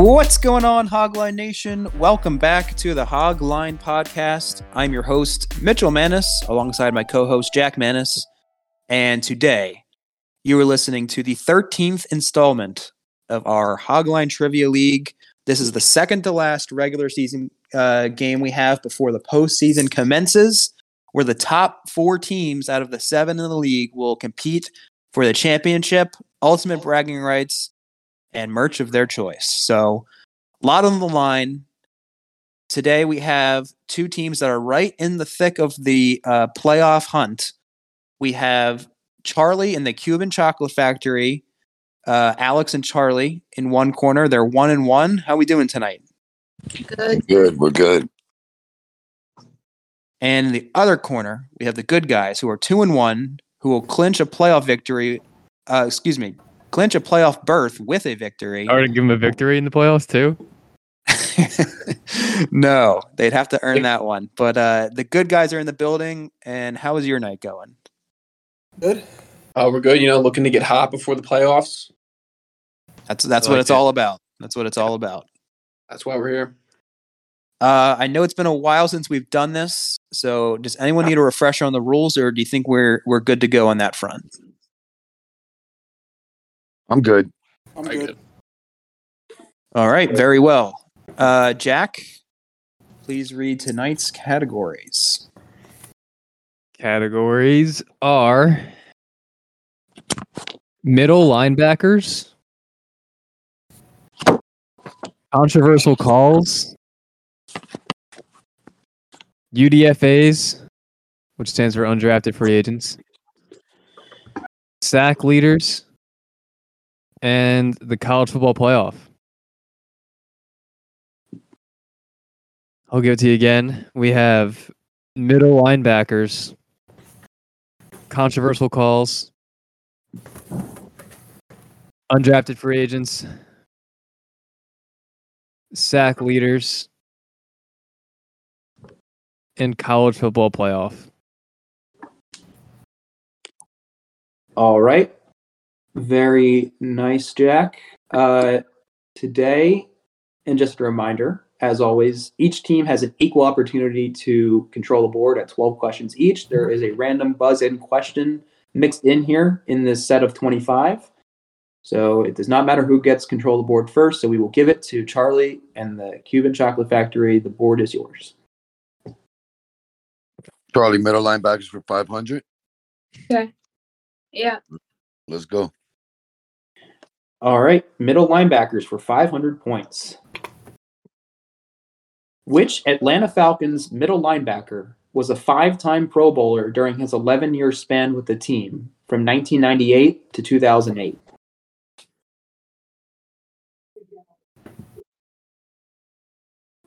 What's going on, Hogline Nation? Welcome back to the Hogline Podcast. I'm your host, Mitchell Manis, alongside my co host, Jack Manis. And today, you are listening to the 13th installment of our Hogline Trivia League. This is the second to last regular season uh, game we have before the postseason commences, where the top four teams out of the seven in the league will compete for the championship, ultimate bragging rights, and merch of their choice. So, a lot on the line. Today, we have two teams that are right in the thick of the uh, playoff hunt. We have Charlie in the Cuban Chocolate Factory, uh, Alex and Charlie in one corner. They're one and one. How we doing tonight? Good. Good, we're good. And in the other corner, we have the good guys who are two and one, who will clinch a playoff victory. Uh, excuse me, clinch a playoff berth with a victory. I already give them a victory in the playoffs too. no, they'd have to earn that one. But uh, the good guys are in the building. And how is your night going? Good. Uh, we're good. You know, looking to get hot before the playoffs. That's that's I what like it's it. all about. That's what it's all about. That's why we're here. Uh, I know it's been a while since we've done this, so does anyone need a refresher on the rules, or do you think we're we're good to go on that front? I'm good. I'm I good. All right, very well. Uh, Jack, please read tonight's categories. Categories are middle linebackers, controversial calls, UDFAs, which stands for undrafted free agents, sack leaders, and the college football playoff. I'll give it to you again. We have middle linebackers, controversial calls, undrafted free agents, sack leaders, and college football playoff. All right. Very nice, Jack. Uh, today, and just a reminder, as always, each team has an equal opportunity to control the board at 12 questions each. There is a random buzz in question mixed in here in this set of 25. So it does not matter who gets control of the board first. So we will give it to Charlie and the Cuban Chocolate Factory. The board is yours. Charlie, middle linebackers for 500. Okay. Yeah. Let's go. All right, middle linebackers for 500 points. Which Atlanta Falcons middle linebacker was a five time Pro Bowler during his 11 year span with the team from 1998 to 2008?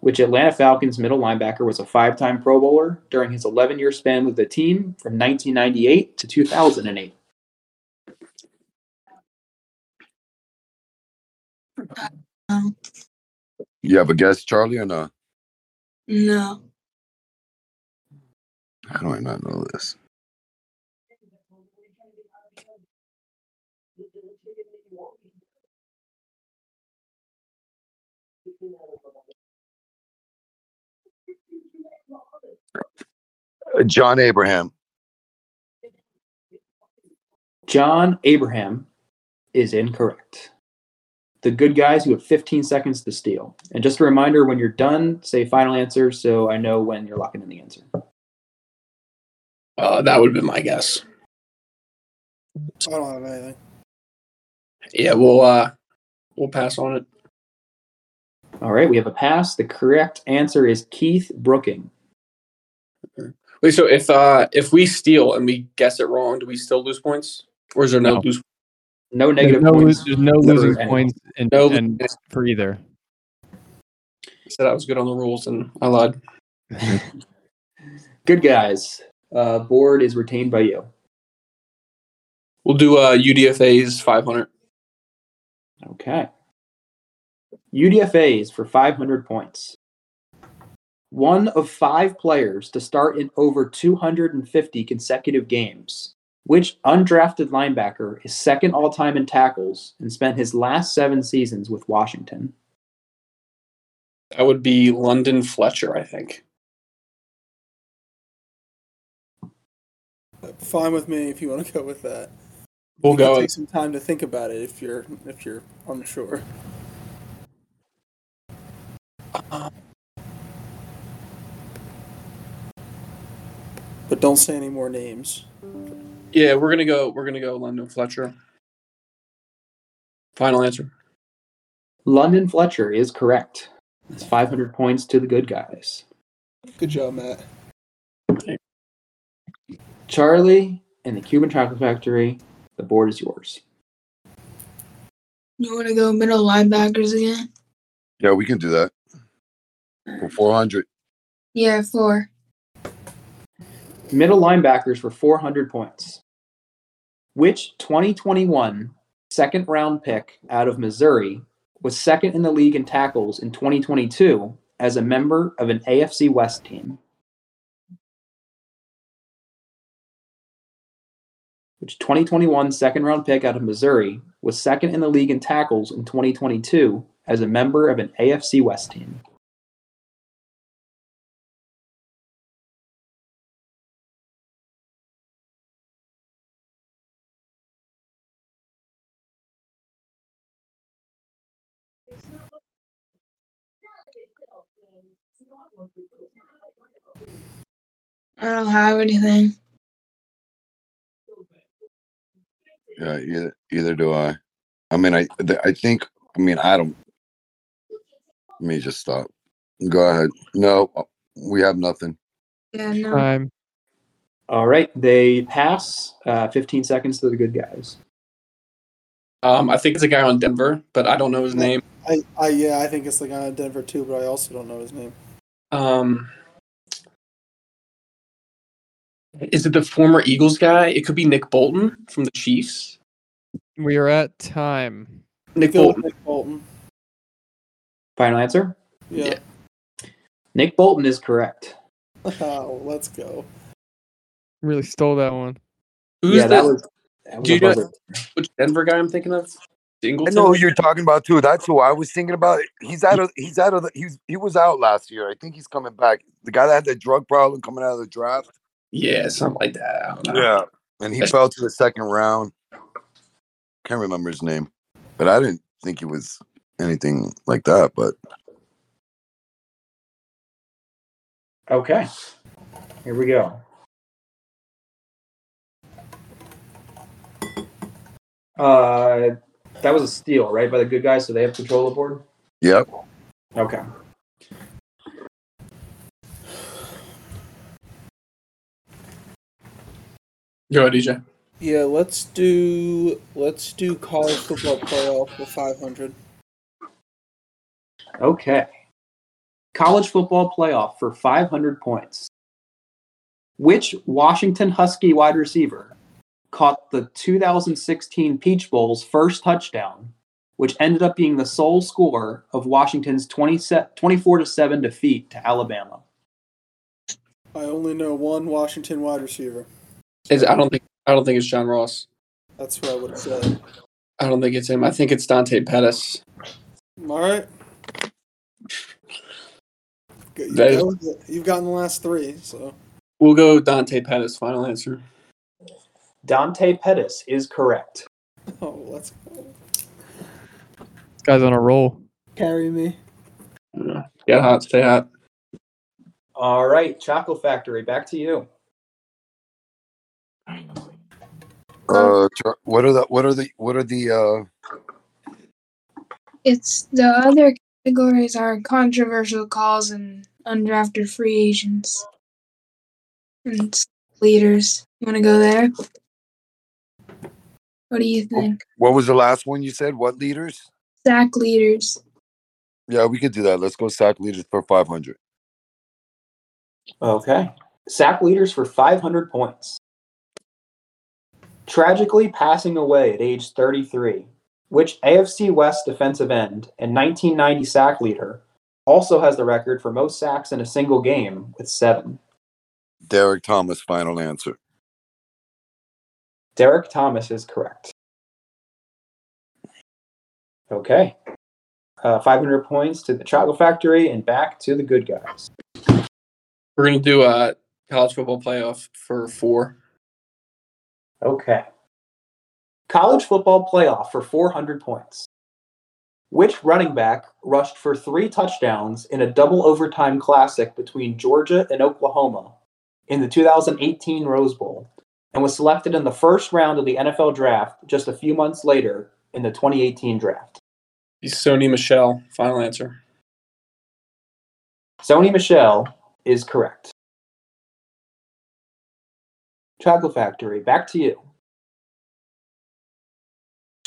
Which Atlanta Falcons middle linebacker was a five time Pro Bowler during his 11 year span with the team from 1998 to 2008? Um, You have a guess, Charlie, or no? no. How do I not know this? Uh, John Abraham. John Abraham is incorrect. The good guys, you have 15 seconds to steal. And just a reminder when you're done, say final answer so I know when you're locking in the answer. Uh, that would have been my guess. I don't have anything. Yeah, we'll uh, we'll pass on it. All right, we have a pass. The correct answer is Keith Brooking. Wait, so if uh, if we steal and we guess it wrong, do we still lose points, or is there no, No. lose? No There's negative no, points. there's no losing anyone. points and, No and for either. Said I was good on the rules, and I lied. Good guys. Uh, board is retained by you. We'll do uh, UDFA's 500. Okay. UDFAs for 500 points. One of five players to start in over 250 consecutive games. Which undrafted linebacker is second all time in tackles and spent his last seven seasons with Washington? That would be London Fletcher, I think. Uh, fine with me if you want to go with that. We'll You go. Take some time to think about it if you're if you're unsure. But don't say any more names. Yeah, we're gonna go. We're gonna go London Fletcher. Final answer. London Fletcher is correct. It's 500 points to the good guys. Good job, Matt. Charlie and the Cuban Chocolate Factory, the board is yours. You want to go middle linebackers again? Yeah, we can do that. For 400. Yeah, four. Middle linebackers for 400 points. Which 2021 second round pick out of Missouri was second in the league in tackles in 2022 as a member of an AFC West team? Which 2021 second round pick out of Missouri was second in the league in tackles in 2022 as a member of an AFC West team? I don't have anything. Yeah, either, either do I. I mean, I th- I think, I mean, I don't. Let me just stop. Go ahead. No, uh, we have nothing. Yeah, no. Time. All right, they pass. Uh, 15 seconds to the good guys. Um, I think it's a guy on Denver, but I don't know his name. I, I yeah, I think it's the guy on Denver too, but I also don't know his name. Um, is it the former Eagles guy? It could be Nick Bolton from the Chiefs. We are at time. Nick Bolton. Nick Bolton. Final answer? Yeah. Nick Bolton is correct. Oh, let's go. Really stole that one. Who's yeah, that the- was. That was Do you know- which Denver guy I'm thinking of? I know who you're talking about too. That's who I was thinking about. He's out of he's out of the he's he was out last year. I think he's coming back. The guy that had the drug problem coming out of the draft. Yeah, something like that. I don't know. Yeah. And he fell to the second round. Can't remember his name. But I didn't think he was anything like that, but Okay. Here we go. Uh, that was a steal, right, by the good guys, so they have control of the board? yep. Okay. Go ahead, DJ. Yeah, let's do let's do college football playoff for five hundred. Okay. College football playoff for 500 points. Which Washington Husky wide receiver caught the 2016 Peach Bowl's first touchdown, which ended up being the sole score of Washington's 20 set, 24 to 7 defeat to Alabama? I only know one Washington wide receiver. Is I don't think I don't think it's John Ross. That's what I would have said. I don't think it's him. I think it's Dante Pettis. All right. Good- That is- that. You've gotten the last three, so We'll go Dante Pettis. Final answer. Dante Pettis is correct. Oh, let's go. Guy's on a roll. carry me. Yeah. Get hot. Stay hot. All right, Chocolate Factory, back to you. Uh, what are the what are the what are the uh? It's the other categories are controversial calls and undrafted free agents and leaders. You want to go there? What do you oh, think? What was the last one you said? What leaders? Sack leaders. Yeah, we could do that. Let's go sack leaders for five hundred. Okay. Sack leaders for 500 points. Tragically passing away at age 33, which AFC West defensive end and 1990 sack leader also has the record for most sacks in a single game with seven. Derrick Thomas. Final answer. Derrick Thomas is correct. Okay. Uh, 500 points to the Chocolate Factory and back to the good guys. We're gonna do a college football playoff for four. Okay. College football playoff for 400 points. Which running back rushed for three touchdowns in a double overtime classic between Georgia and Oklahoma in the 2018 Rose Bowl and was selected in the first round of the NFL draft just a few months later in the 2018 draft? Sony Michel. Final answer. Sony Michel is correct. Chocolate Factory, back to you.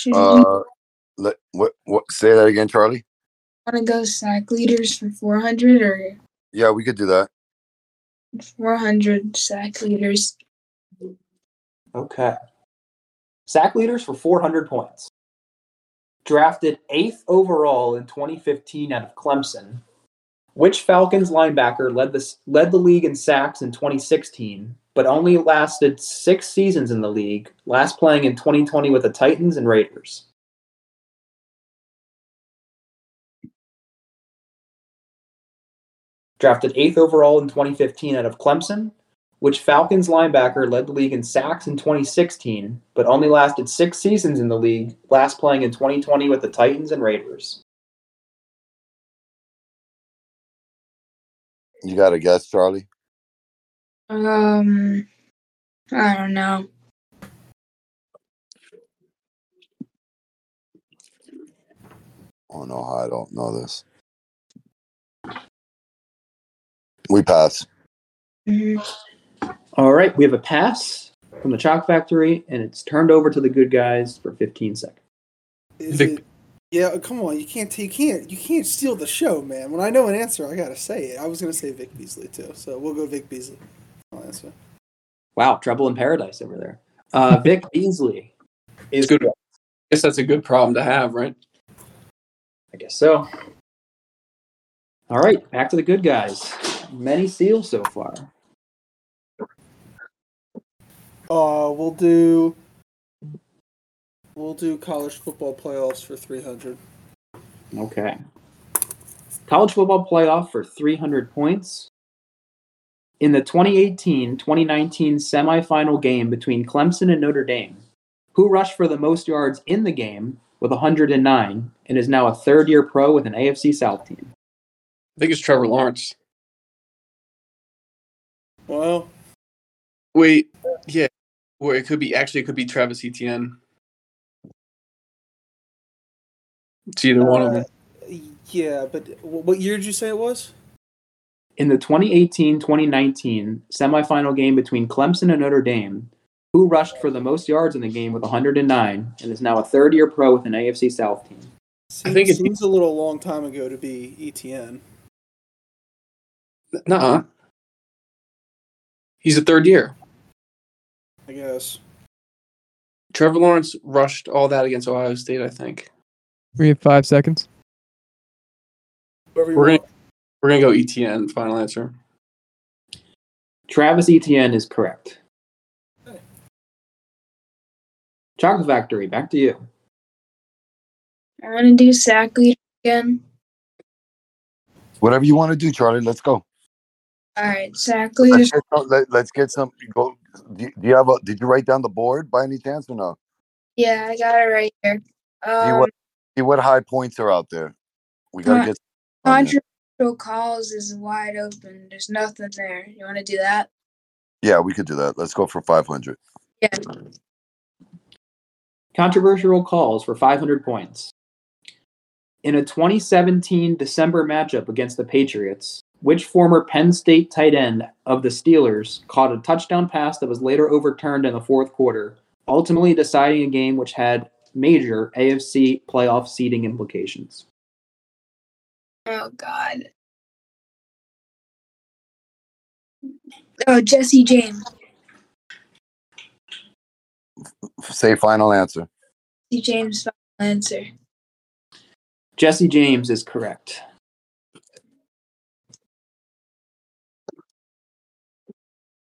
You Uh, let what what? Say that again, Charlie. want to go sack leaders for 400 or Yeah, we could do that. 400 sack leaders? Okay. Sack leaders for 400 points. Drafted eighth overall in 2015 out of Clemson. Which Falcons linebacker led the, led the league in sacks in 2016, but only lasted six seasons in the league, last playing in 2020 with the Titans and Raiders? Drafted eighth overall in 2015 out of Clemson, which Falcons linebacker led the league in sacks in 2016, but only lasted six seasons in the league, last playing in 2020 with the Titans and Raiders. You got a guess, Charlie? Um, I don't know. Oh no, I don't know this. We pass. Mhm. All right, we have a pass from the Chalk Factory, and it's turned over to the good guys for 15 seconds. Is Vic- it? Yeah, come on. You can't. You can't. You can't steal the show, man. When I know an answer, I gotta say it. I was gonna say Vic Beasley too, so we'll go Vic Beasley. I'll answer. Wow, trouble in paradise over there. Uh, Vic Beasley is good. I guess that's a good problem to have, right? I guess so. All right, back to the good guys. Many seals so far. Uh, we'll do. We'll do college football playoffs for three hundred. Okay. College football playoff for 300 points. In the 2018 2019 semifinal game between Clemson and Notre Dame, who rushed for the most yards in the game with 109 and is now a third year pro with an AFC South team? I think it's Trevor Lawrence. Well, Wait, yeah. Or it could be actually it could be Travis Etienne. It's either one of uh, them. yeah, but what year did you say it was? In the 2018 2019 semifinal game between Clemson and Notre Dame, who rushed for the most yards in the game with 109 and is now a third year pro with an AFC South team? Seems, think it seems a little long time ago to be Etienne. Nuh-uh. He's a third year. I guess. Trevor Lawrence rushed all that against Ohio State, I think. We have five seconds. We're gonna we're gonna go Etienne. Final answer. Travis Etienne is correct. Okay. Chocolate Factory, back to you. I want to do sack leader again. Whatever you want to do, Charlie. Let's go. All right, sack Let's get some, let, let's get some. Go. Do you, have a? Did you write down the board by any chance or no? Yeah, I got it right here. Um, what- See what high points are out there. We gotta Con- get. controversial calls is wide open. There's nothing there. You want to do that? Yeah, we could do that. Let's go for five hundred. Yeah. Controversial calls for 500 points. In a 2017 December matchup against the Patriots, which former Penn State tight end of the Steelers caught a touchdown pass that was later overturned in the fourth quarter, ultimately deciding a game which had major AFC playoff seeding implications? Oh God. Oh, Jesse James. Say final answer. Jesse James. Final answer. Jesse James is correct.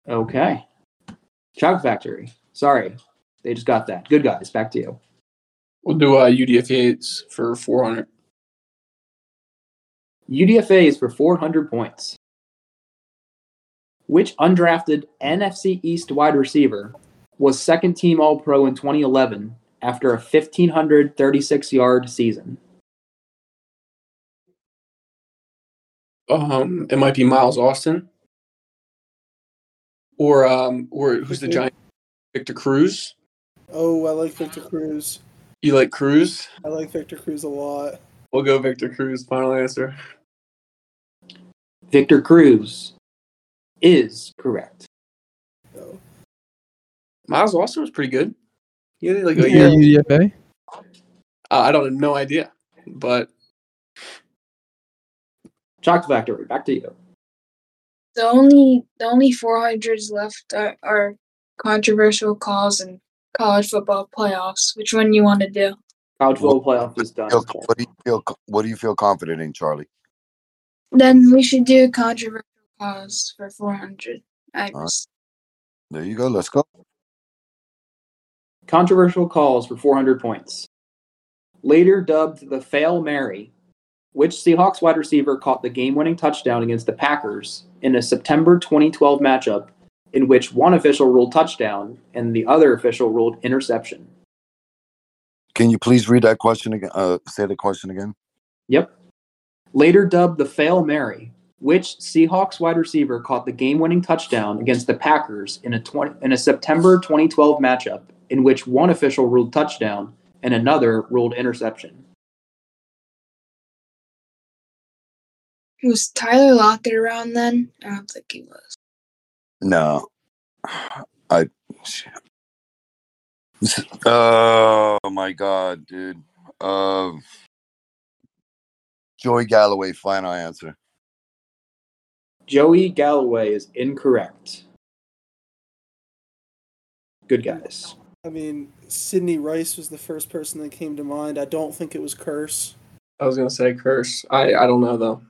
Okay. Chocolate Factory. Sorry. They just got that. Good guys. Back to you. We'll do uh, UDFAs for 400. UDFA is for 400 points. Which undrafted NFC East wide receiver was second team All Pro in 2011 after a 1,536 yard season? Um, it might be Miles Austin, or um, or who's the giant? Victor Cruz. Oh, I like Victor Cruz. You like Cruz? I like Victor Cruz a lot. We'll go Victor Cruz. Final answer. Victor Cruz is correct. So, Miles Austin was pretty good. He had like a Yeah, year. UDFA. Uh, I don't have no idea, but Chalk Factory. Back to you. The only the only 400s left are, are controversial calls and college football playoffs. Which one you want to do? College football playoff is done. What do you feel? What do you feel confident in, Charlie? Then we should do controversial calls for 400. I Alright. There you go. Let's go. Controversial calls for 400 points. Later dubbed the Fail Mary, which Seahawks wide receiver caught the game winning touchdown against the Packers in a September 2012 matchup in which one official ruled touchdown and the other official ruled interception. Can you please read that question again? Uh, say the question again. Yep. Later dubbed the Fail Mary, which Seahawks wide receiver caught the game winning touchdown against the Packers in a, 20, in a September 2012 matchup in which one official ruled touchdown and another ruled interception. Was Tyler Lockett around then? I don't think he was. No, I. Oh my god, dude. Uh, Joey Galloway. Final answer. Joey Galloway is incorrect. Good guys. I mean, Sidney Rice was the first person that came to mind. I don't think it was Kearse. I was gonna say Kearse. I I don't know though.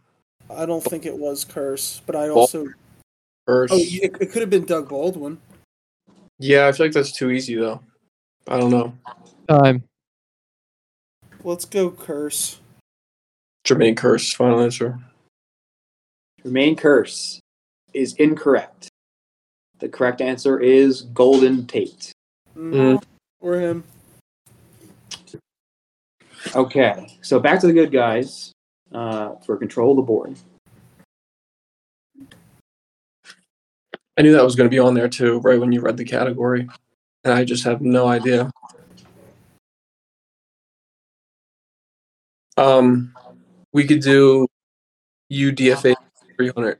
I don't think it was Kearse, but I also. Kearse. Oh, it, it could have been Doug Baldwin. Yeah, I feel like that's too easy though. I don't know. Time. Let's go Kearse. Jermaine Kearse. Final answer. Remain Kearse is incorrect. The correct answer is Golden Tate. Mm. Or him. Okay, so back to the good guys uh, for control of the board. I knew that was gonna be on there too, right when you read the category, and I just have no idea. Um, we could do UDFA 300.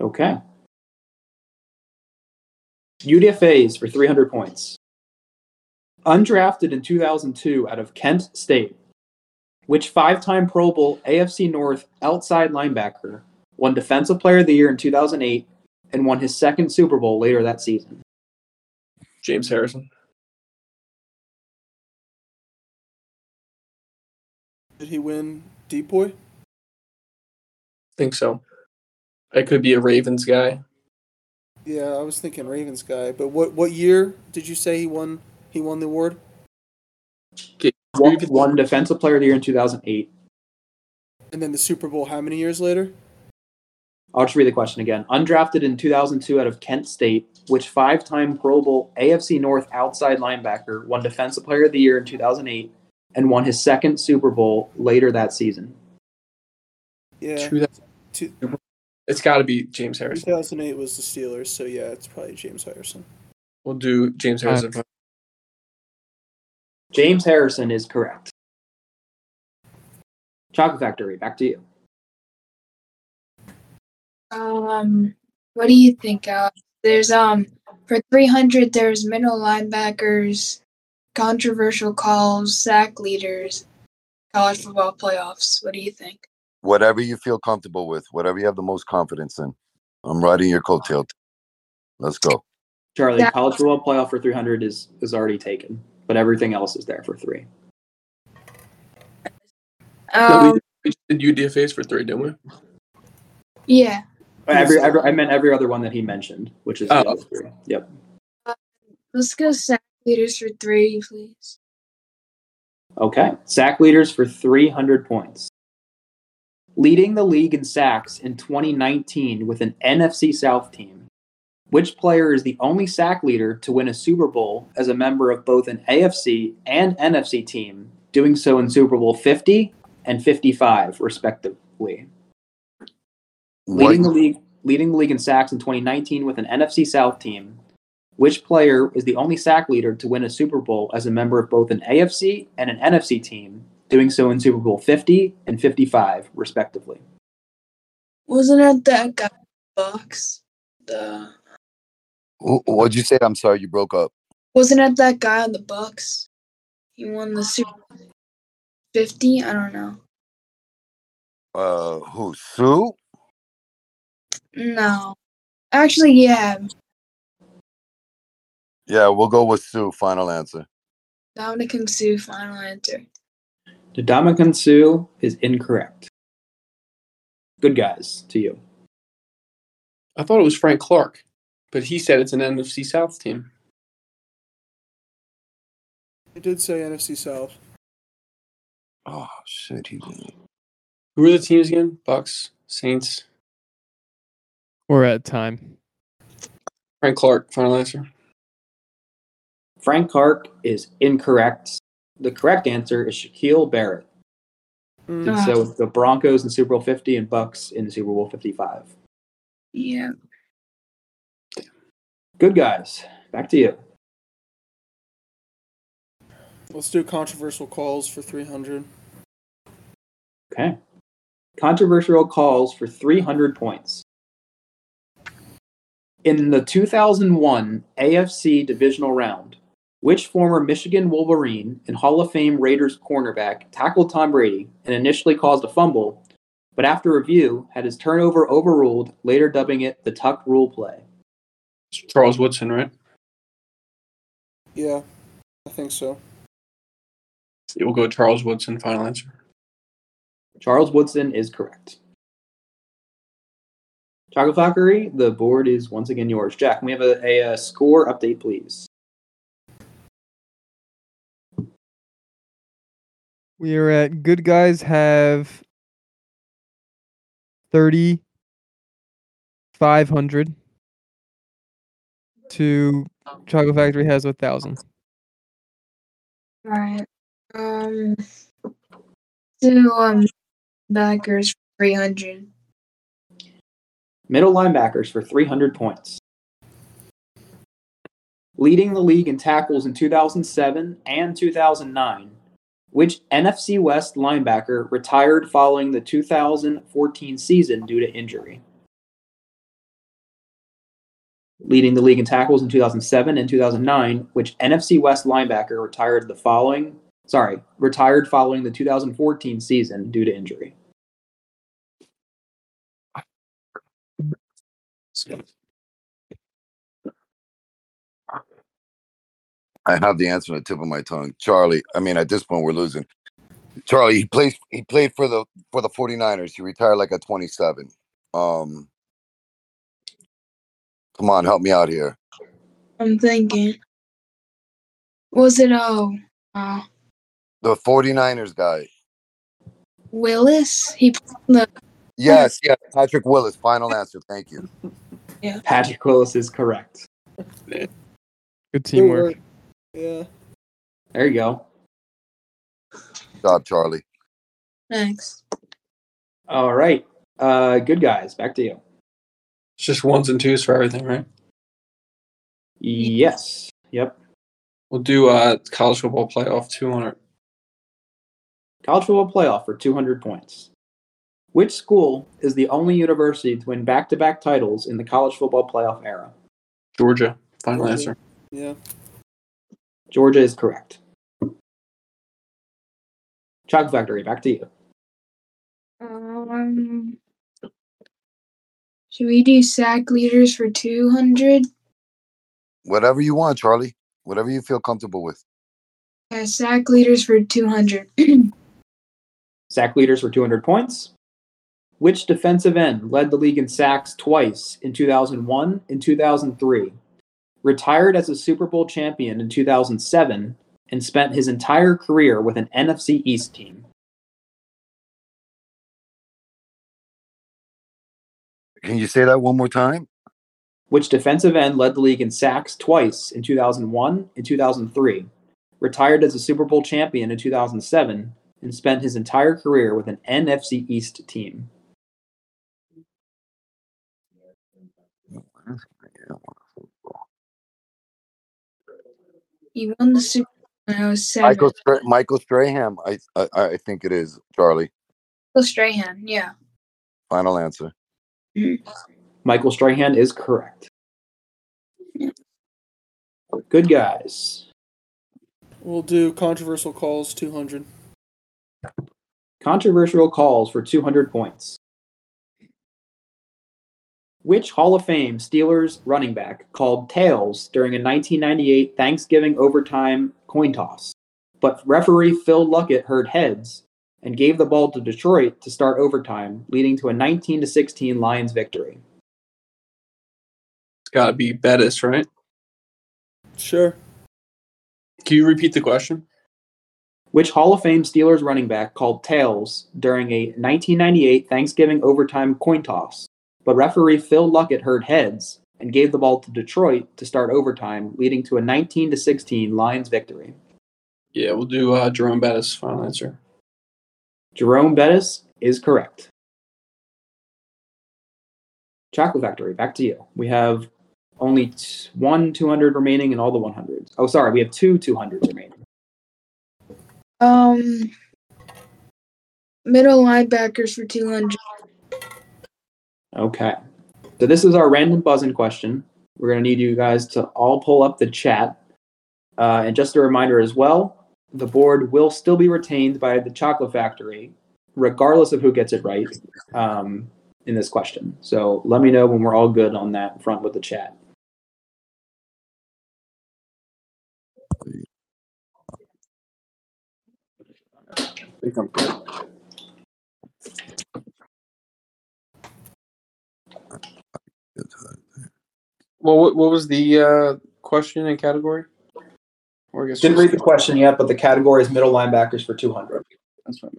Okay. UDFAs for 300 points. Undrafted in 2002 out of Kent State, which five time Pro Bowl AFC North outside linebacker won Defensive Player of the Year in 2008 and won his second Super Bowl later that season. James Harrison. Did he win Deep Boy? think so. It could be a Ravens guy. Yeah, I was thinking Ravens guy. But what what year did you say he won? He won the award. Okay, Won, won Defensive Player of the Year in 2008. And then the Super Bowl. How many years later? I'll just read the question again. Undrafted in 2002 out of Kent State, which five time Pro Bowl AFC North outside linebacker won Defensive Player of the Year in 2008 and won his second Super Bowl later that season? Yeah. Two- Two, It's got to be James Harrison. 2008 was the Steelers, so yeah, it's probably James Harrison. We'll do James Harrison. James Harrison is correct. Chocolate Factory, back to you. Um, what do you think? Uh, there's um for 300, there's middle linebackers, controversial calls, sack leaders, college football playoffs. What do you think? Whatever you feel comfortable with, whatever you have the most confidence in. I'm riding your coattail. Let's go. Charlie, Yeah. college football playoff for 300 is, is already taken, but everything else is there for three. No, Um, we, we did UDFAs for three, didn't we? yeah. Every, every, I meant every other one that he mentioned, which is Oh. other three. Yep. Let's go sack leaders for three, please. Okay. Sack leaders for 300 points. Leading the league in sacks in 2019 with an NFC South team. Which player is the only sack leader to win a Super Bowl as a member of both an AFC and NFC team, doing so in Super Bowl 50 and 55, respectively? What, Leading the league, leading the league in sacks in 2019 with an NFC South team. Which player is the only sack leader to win a Super Bowl as a member of both an AFC and an NFC team, doing so in Super Bowl 50 and 55, respectively? Wasn't it that guy Bucks? The wh- what'd you say? I'm sorry, you broke up. wasn't it that guy on the Bucks? He won the Super Fifty. I don't know. Uh, who? Suh? No, actually, yeah. Yeah, we'll go with Suh. Final answer. Ndamukong Suh. Final answer. The Ndamukong Suh is incorrect. Good guys to you. I thought it was Frank Clark, but he said it's an NFC South team. He did say NFC South. Oh shit, he did. Who are the teams again? Bucks, Saints, We're at time. Frank Clark. Final answer. Frank Clark is incorrect. The correct answer is Shaquille Barrett. Mm. Did so the Broncos in Super Bowl 50 and Bucks in Super Bowl 55. Yeah. Good guys. Back to you. Let's do controversial calls for 300. Okay. Controversial calls for 300 points. In the 2001 AFC divisional round, which former Michigan Wolverine and Hall of Fame Raiders cornerback tackled Tom Brady and initially caused a fumble, but after review had his turnover overruled, later dubbing it the tuck rule play? It's Charles Woodson, right? Yeah, I think so. Yeah, we'll go with Charles Woodson. Final answer. Charles Woodson is correct. Chocolate Factory, the board is once again yours. Jack, we have a, a, uh score update, please? We are at good guys have thirty five hundred. To Chocolate Factory has a thousand. All right. Um. Do um backers three hundred. Middle linebackers for 300 points. Leading the league in tackles in 2007 and 2009, which NFC West linebacker retired following the 2014 season due to injury? Leading the league in tackles in 2007 and 2009, which NFC West linebacker retired the following, sorry, retired following the 2014 season due to injury? I have the answer on the tip of my tongue. Charlie, I mean, at this point, we're losing. Charlie, he plays. He played for the for the 49ers. He retired like at 27. Um, come on, help me out here. I'm thinking. Was it oh uh, The 49ers guy. Willis? He played on the Yes, yes. Patrick Willis. Final answer. Thank you. Yeah. Patrick Willis is correct. Good Good teamwork. Yeah. There you go. Good job, Charlie. Thanks. All right. Uh, good guys. Back to you. It's just ones and twos for everything, right? Yes. Yep. We'll do uh college football playoff 200. College football playoff for 200 points. Which school is the only university to win back to back titles in the college football playoff era? Georgia. Final Georgia. answer. Yeah. Georgia is correct. Chocolate Factory, back to you. Um, should we do sack leaders for 200? Whatever you want, Charlie. Whatever you feel comfortable with. Uh, sack leaders for 200. Sack leaders for 200 points. Which defensive end led the league in sacks twice in 2001 and 2003? Retired as a Super Bowl champion in 2007 and spent his entire career with an NFC East team. Can you say that one more time? Which defensive end led the league in sacks twice in 2001 and 2003? Retired as a Super Bowl champion in 2007 and spent his entire career with an NFC East team. he won the Super Bowl when I was seven. Michael Stra- Michael Strahan. I, I I think it is Charlie. Michael Strahan, yeah. Final answer. Michael Strahan is correct. Good guys. We'll do controversial calls 200. Controversial calls for 200 points. Which Hall of Fame Steelers running back called tails during a 1998 Thanksgiving overtime coin toss, but referee Phil Luckett heard heads and gave the ball to Detroit to start overtime, leading to a 19 16 Lions victory? It's got to be Bettis, right? Sure. Can you repeat the question? Which Hall of Fame Steelers running back called tails during a 1998 Thanksgiving overtime coin toss, but referee Phil Luckett heard heads and gave the ball to Detroit to start overtime, leading to a 19 16 Lions victory? Yeah, we'll do uh, Jerome Bettis. Final answer. Jerome Bettis is correct. Chocolate Factory, back to you. We have only t- one 200 remaining and all the 100s. Oh, sorry, we have two 200s remaining. Um, middle linebackers for 200. Okay. So this is our random buzzing question. We're going to need you guys to all pull up the chat. Uh, and just a reminder as well, the board will still be retained by the Chocolate Factory, regardless of who gets it right um, in this question. So let me know when we're all good on that front with the chat. Well, what, what was the uh, question and category? Or I guess Didn't read the question yet, but the category is middle linebackers for 200. That's fine.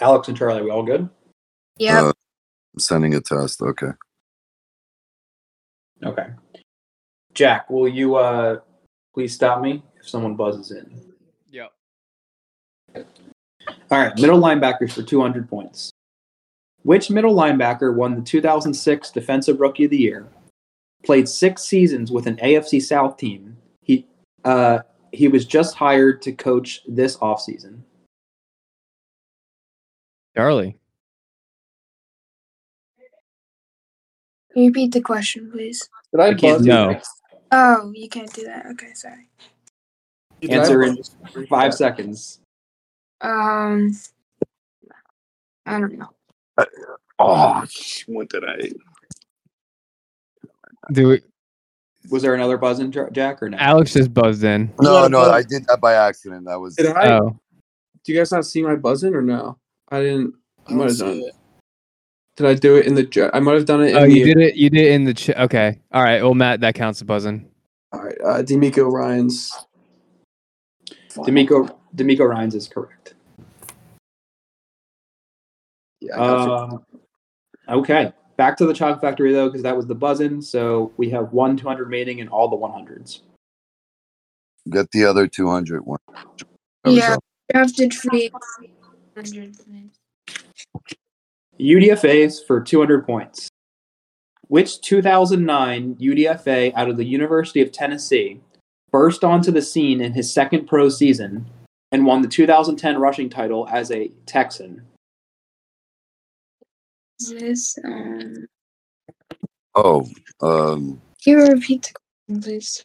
Alex and Charlie, we all good? Yeah. Uh, I'm sending a test. Okay. Okay. Jack, will you uh, please stop me if someone buzzes in? Yep. All right, middle linebackers for 200 points. Which middle linebacker won the 2006 Defensive Rookie of the Year? Played six seasons with an AFC South team. He uh, he was just hired to coach this offseason. Charlie. Can you repeat the question, please? Did I I can't buzz do No. Oh, you can't do that. Okay, sorry. Did Answer in five seconds. Um, I don't know. Oh, what did I? Do we, Was there another buzz in, Jack, or no? Alex just buzzed in. No, no, about- I did that by accident. That was. Did I? Oh, Do you guys not see my buzzing or no? I didn't. I I might have done it. it. Did I do it in the? I might have done it in oh, the. you did it. You did it in the chat. Okay. All right. Well, Matt, that counts as buzzing. All right, uh, DeMeco Ryans DeMeco DeMeco Ryans is correct. Yeah, I got you. Um, okay, back to the Chalk Factory though, because that was the buzz-in. So we have one 200 remaining and all the 100s. Get the other 200 one. Yeah. Drafted free. 100. UDFA's for 200 points. Which 2009 UDFA out of the University of Tennessee burst onto the scene in his second pro season and won the 2010 rushing title as a Texan? Is this um Oh, um, can you repeat the question, please?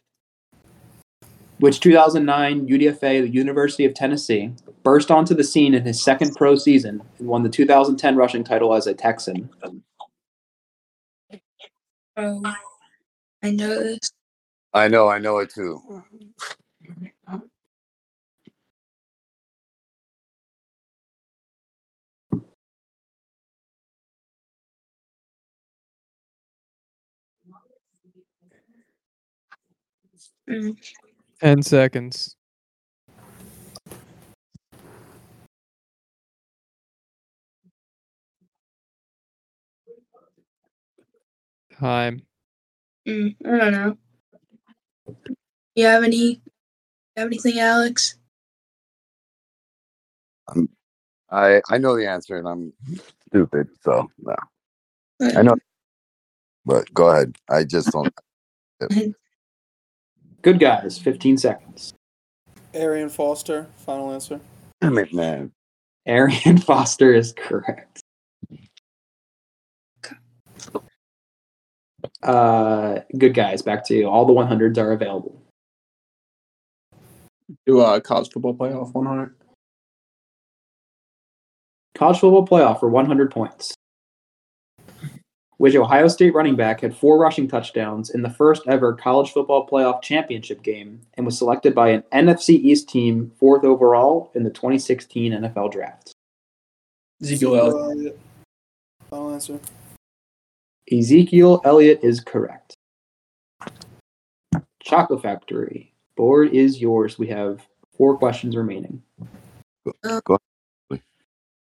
Which 2009 UDFA, the University of Tennessee, burst onto the scene in his second pro season and won the 2010 rushing title as a Texan? Oh I know this. I know, I know it too. Mm. 10 seconds. Time. Mm, I don't know. You have any you have anything, Alex? I I know the answer and I'm stupid, so no. I know. But go ahead. I just don't. Good guys, 15 seconds. Arian Foster, final answer. Damn it, man. Arian Foster is correct. Uh, good guys, back to you. All the 100s are available. Do uh, college football playoff 100. College football playoff for 100 points. Which Ohio State running back had four rushing touchdowns in the first ever college football playoff championship game and was selected by an NFC East team fourth overall in the 2016 NFL draft? Ezekiel Elliott. Final answer. Ezekiel Elliott is correct. Chocolate Factory. Board is yours. We have four questions remaining. Go.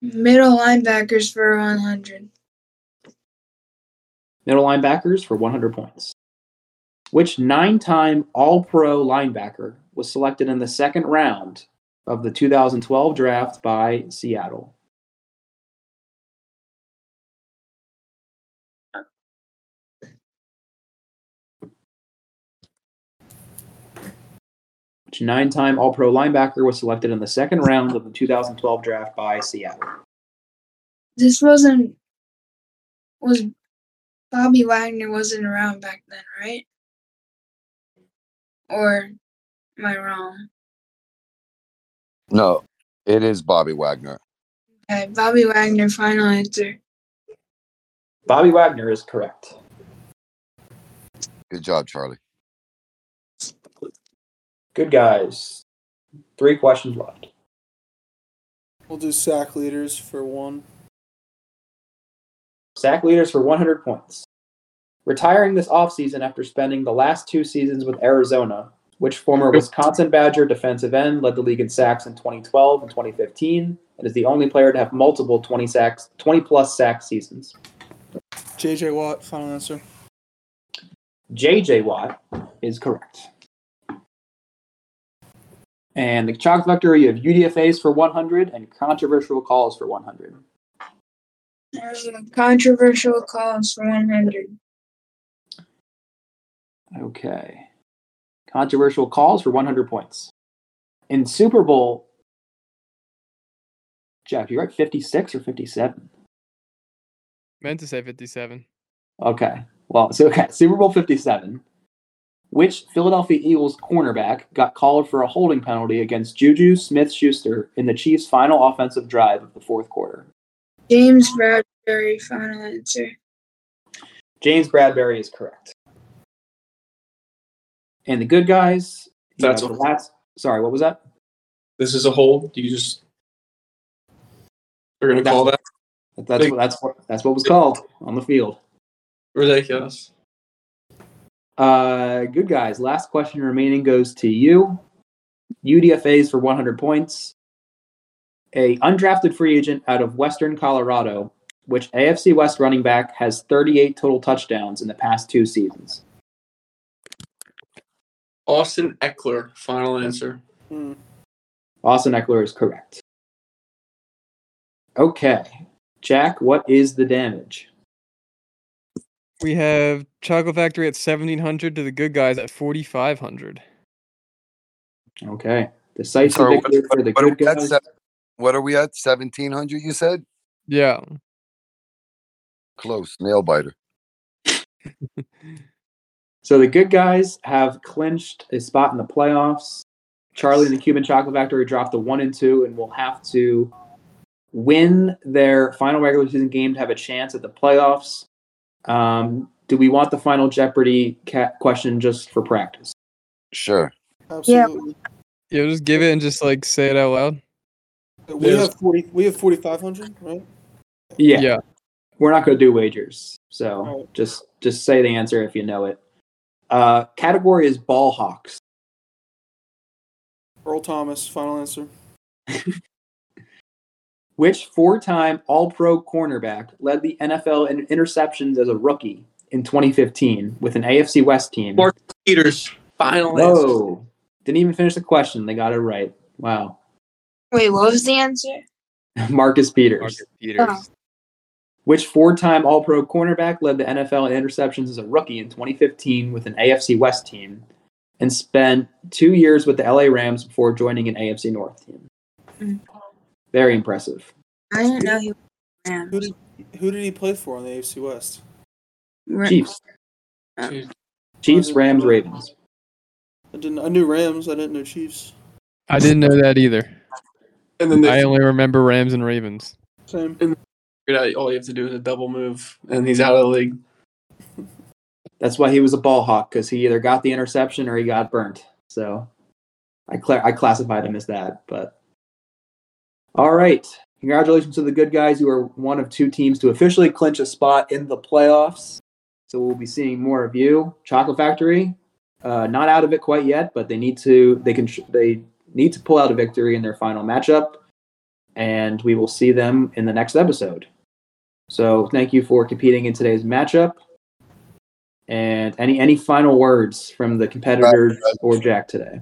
Middle linebackers for 100. Middle linebackers for 100 points. Which nine time All Pro linebacker was selected in the second round of the 2012 draft by Seattle? Which nine time All Pro linebacker was selected in the second round of the 2012 draft by Seattle? This wasn't was Bobby Wagner wasn't around back then, right? Or am I wrong? No, it is Bobby Wagner. Okay, Bobby Wagner, final answer. Bobby Wagner is correct. Good job, Charlie. Good guys. Three questions left. We'll do sack leaders for one. Sack leaders for 100 points. Retiring this offseason after spending the last two seasons with Arizona, which former Wisconsin Badger defensive end led the league in sacks in 2012 and 2015, and is the only player to have multiple 20 sacks, 20 plus sack seasons. JJ Watt, final answer. JJ Watt is correct. And the Chalk Vector, you have UDFAs for 100 and controversial calls for 100. There's a controversial cause for 100. Okay. Controversial calls for 100 points. In Super Bowl, Jeff, you're right 56 or 57? Meant to say 57. Okay. Well, so okay, Super Bowl 57. Which Philadelphia Eagles cornerback got called for a holding penalty against Juju Smith Schuster in the Chiefs' final offensive drive of the fourth quarter? James Bradberry, final answer. James Bradberry is correct. And the good guys, That's have the a- last. Sorry, what was that? This is a hold. You just are gonna call that That's what, that's what that's what was called on the field. ridiculous. Uh, good guys. Last question remaining goes to you. UDFA's for 100 points. A undrafted free agent out of Western Colorado, which AFC West running back has 38 total touchdowns in the past two seasons. Austin Ekeler. Final answer. Hmm. Austin Ekeler is correct. Okay. Jack, what is the damage? We have Chocolate Factory at 1700 to the good guys at 4500. Okay. Decisive Sorry, what, for the what are good guys. Se- what are we at? Seventeen hundred? You said Yeah. close. Nail biter. So the good guys have clinched a spot in the playoffs. Charlie and the Cuban Chocolate Factory dropped the one and two and will have to win their final regular season game to have a chance at the playoffs. Um, do we want the final Jeopardy ca- question just for practice? Sure. Absolutely. Yeah, just give it and just like say it out loud. We have forty. We have forty five hundred, right? Yeah, Yeah. we're not going to do wagers, so Right. just just say the answer if you know it. Uh, category is ball hawks. Earl Thomas. Final answer. Which four-time All-Pro cornerback led the NFL in interceptions as a rookie in 2015 with an AFC West team? Mark Peters. Final answer. Didn't even finish the question. They got it right. Wow. Wait, what was the answer? Marcus Peters. Marcus Peters. Oh. Which four-time All-Pro cornerback led the NFL in interceptions as a rookie in 2015 with an AFC West team, and spent two years with the LA Rams before joining an AFC North team? Mm. Very impressive. I didn't know he was Who Rams. did Who did he play for in the AFC West? Ra- Chiefs, Jeez. Chiefs, Rams, Ravens. I didn't. I knew Rams. I didn't know Chiefs. I didn't know that either. And then they I only remember Rams and Ravens. Same. figured out all you have to do is a double move, and he's out of the league. That's why he was a ball hawk because he either got the interception or he got burnt. So I cla- I classified him as that. But all right, congratulations to the good guys. You are one of two teams to officially clinch a spot in the playoffs. So we'll be seeing more of you, Chocolate Factory. Uh, not out of it quite yet, but they need to. They can. They need to pull out a victory in their final matchup, and we will see them in the next episode. So thank you for competing in today's matchup. And any any final words from the competitors or Jack today?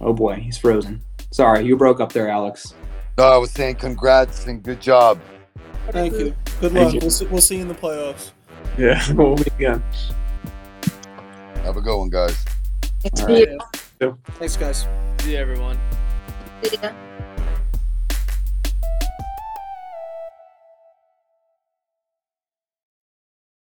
Oh boy, he's frozen. Sorry, you broke up there, Alex. No, I was saying congrats and good job. Thank you. Good luck. you. We'll see, we'll see you in the playoffs. Yeah, we'll meet again. Have a good one, guys. It's All for right. You. Thanks, guys. See you, everyone. Yeah.